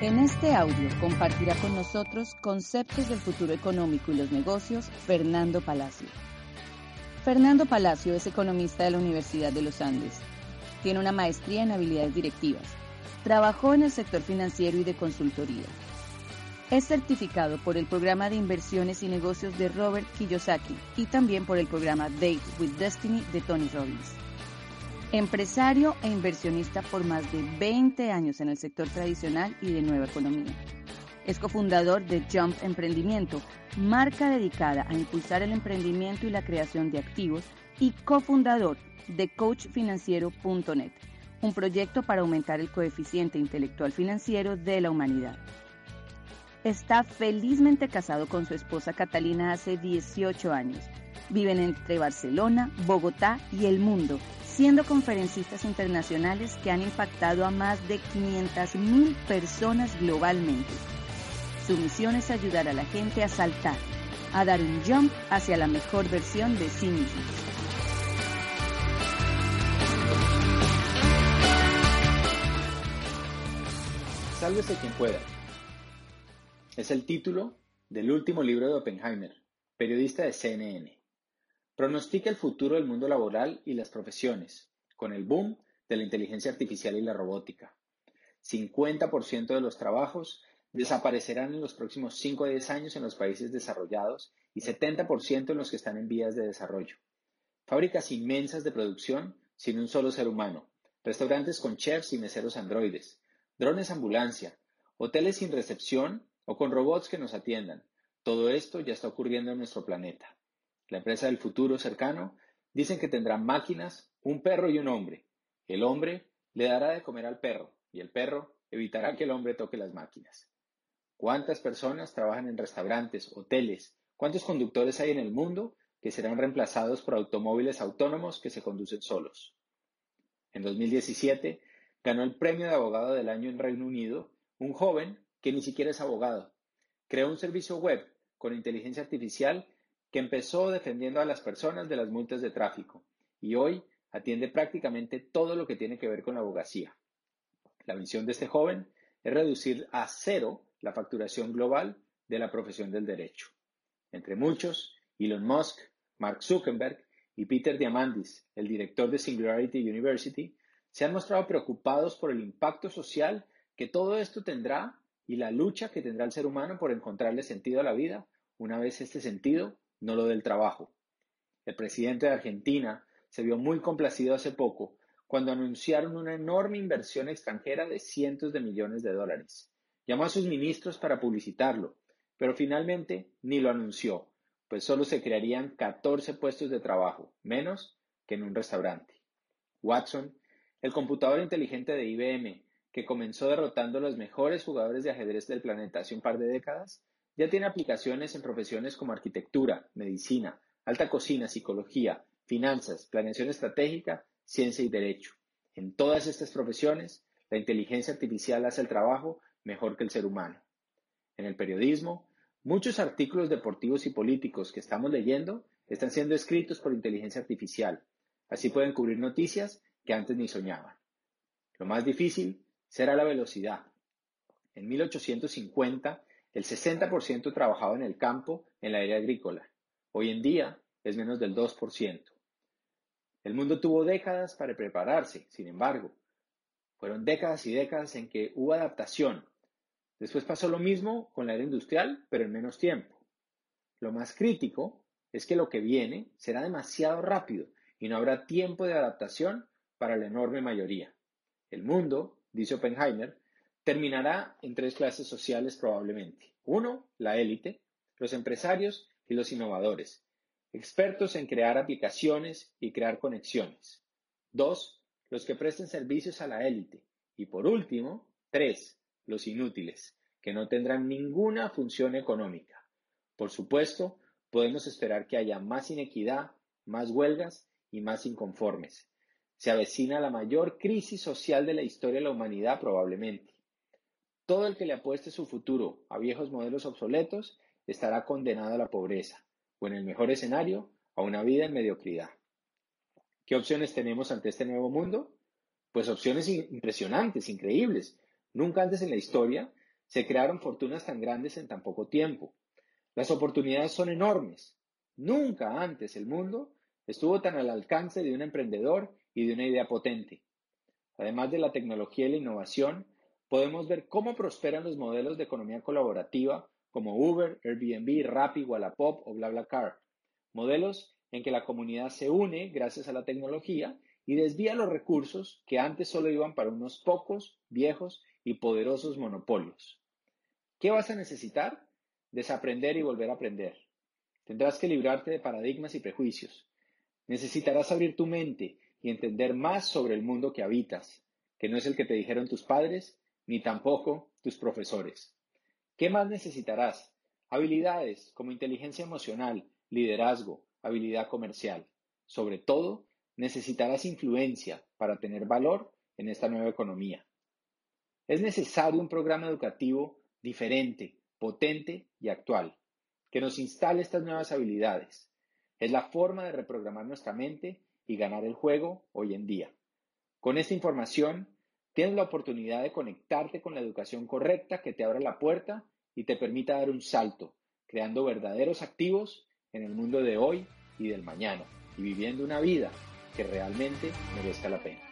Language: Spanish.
En este audio compartirá con nosotros conceptos del futuro económico y los negocios Fernando Palacio. Fernando Palacio es economista de la Universidad de los Andes. Tiene una maestría en habilidades directivas. Trabajó en el sector financiero y de consultoría. Es certificado por el programa de inversiones y negocios de Robert Kiyosaki y también por el programa Date with Destiny de Tony Robbins. Empresario e inversionista por más de 20 años en el sector tradicional y de nueva economía. Es cofundador de Jump Emprendimiento, marca dedicada a impulsar el emprendimiento y la creación de activos, y cofundador de CoachFinanciero.net, un proyecto para aumentar el coeficiente intelectual financiero de la humanidad. Está felizmente casado con su esposa Catalina hace 18 años. Viven entre Barcelona, Bogotá y el mundo siendo conferencistas internacionales que han impactado a más de 500.000 personas globalmente. Su misión es ayudar a la gente a saltar, a dar un jump hacia la mejor versión de sí mismos. Sálvese quien pueda. Es el título del último libro de Oppenheimer, periodista de CNN. Pronostica el futuro del mundo laboral y las profesiones, con el boom de la inteligencia artificial y la robótica. 50% de los trabajos desaparecerán en los próximos 5 o 10 años en los países desarrollados y 70% en los que están en vías de desarrollo. Fábricas inmensas de producción sin un solo ser humano, restaurantes con chefs y meseros androides, drones ambulancia, hoteles sin recepción o con robots que nos atiendan. Todo esto ya está ocurriendo en nuestro planeta la empresa del futuro cercano, dicen que tendrá máquinas, un perro y un hombre. El hombre le dará de comer al perro y el perro evitará que el hombre toque las máquinas. ¿Cuántas personas trabajan en restaurantes, hoteles? ¿Cuántos conductores hay en el mundo que serán reemplazados por automóviles autónomos que se conducen solos? En 2017 ganó el premio de abogado del año en Reino Unido un joven que ni siquiera es abogado. Creó un servicio web con inteligencia artificial que empezó defendiendo a las personas de las multas de tráfico y hoy atiende prácticamente todo lo que tiene que ver con la abogacía. La misión de este joven es reducir a cero la facturación global de la profesión del derecho. Entre muchos, Elon Musk, Mark Zuckerberg y Peter Diamandis, el director de Singularity University, se han mostrado preocupados por el impacto social que todo esto tendrá y la lucha que tendrá el ser humano por encontrarle sentido a la vida una vez este sentido no lo del trabajo. El presidente de Argentina se vio muy complacido hace poco cuando anunciaron una enorme inversión extranjera de cientos de millones de dólares. Llamó a sus ministros para publicitarlo, pero finalmente ni lo anunció, pues solo se crearían 14 puestos de trabajo, menos que en un restaurante. Watson, el computador inteligente de IBM, que comenzó derrotando a los mejores jugadores de ajedrez del planeta hace un par de décadas, ya tiene aplicaciones en profesiones como arquitectura, medicina, alta cocina, psicología, finanzas, planeación estratégica, ciencia y derecho. En todas estas profesiones, la inteligencia artificial hace el trabajo mejor que el ser humano. En el periodismo, muchos artículos deportivos y políticos que estamos leyendo están siendo escritos por inteligencia artificial. Así pueden cubrir noticias que antes ni soñaban. Lo más difícil será la velocidad. En 1850, el 60% trabajaba en el campo, en la área agrícola. Hoy en día es menos del 2%. El mundo tuvo décadas para prepararse, sin embargo. Fueron décadas y décadas en que hubo adaptación. Después pasó lo mismo con la era industrial, pero en menos tiempo. Lo más crítico es que lo que viene será demasiado rápido y no habrá tiempo de adaptación para la enorme mayoría. El mundo, dice Oppenheimer, terminará en tres clases sociales probablemente. Uno, la élite, los empresarios y los innovadores, expertos en crear aplicaciones y crear conexiones. Dos, los que presten servicios a la élite. Y por último, tres, los inútiles, que no tendrán ninguna función económica. Por supuesto, podemos esperar que haya más inequidad, más huelgas y más inconformes. Se avecina la mayor crisis social de la historia de la humanidad probablemente. Todo el que le apueste su futuro a viejos modelos obsoletos estará condenado a la pobreza, o en el mejor escenario, a una vida en mediocridad. ¿Qué opciones tenemos ante este nuevo mundo? Pues opciones impresionantes, increíbles. Nunca antes en la historia se crearon fortunas tan grandes en tan poco tiempo. Las oportunidades son enormes. Nunca antes el mundo estuvo tan al alcance de un emprendedor y de una idea potente. Además de la tecnología y la innovación, podemos ver cómo prosperan los modelos de economía colaborativa como Uber, Airbnb, Rappi, Wallapop o BlaBlaCar. Modelos en que la comunidad se une gracias a la tecnología y desvía los recursos que antes solo iban para unos pocos, viejos y poderosos monopolios. ¿Qué vas a necesitar? Desaprender y volver a aprender. Tendrás que librarte de paradigmas y prejuicios. Necesitarás abrir tu mente y entender más sobre el mundo que habitas, que no es el que te dijeron tus padres, ni tampoco tus profesores. ¿Qué más necesitarás? Habilidades como inteligencia emocional, liderazgo, habilidad comercial. Sobre todo, necesitarás influencia para tener valor en esta nueva economía. Es necesario un programa educativo diferente, potente y actual, que nos instale estas nuevas habilidades. Es la forma de reprogramar nuestra mente y ganar el juego hoy en día. Con esta información, tienes la oportunidad de conectarte con la educación correcta que te abra la puerta y te permita dar un salto, creando verdaderos activos en el mundo de hoy y del mañana, y viviendo una vida que realmente merezca la pena.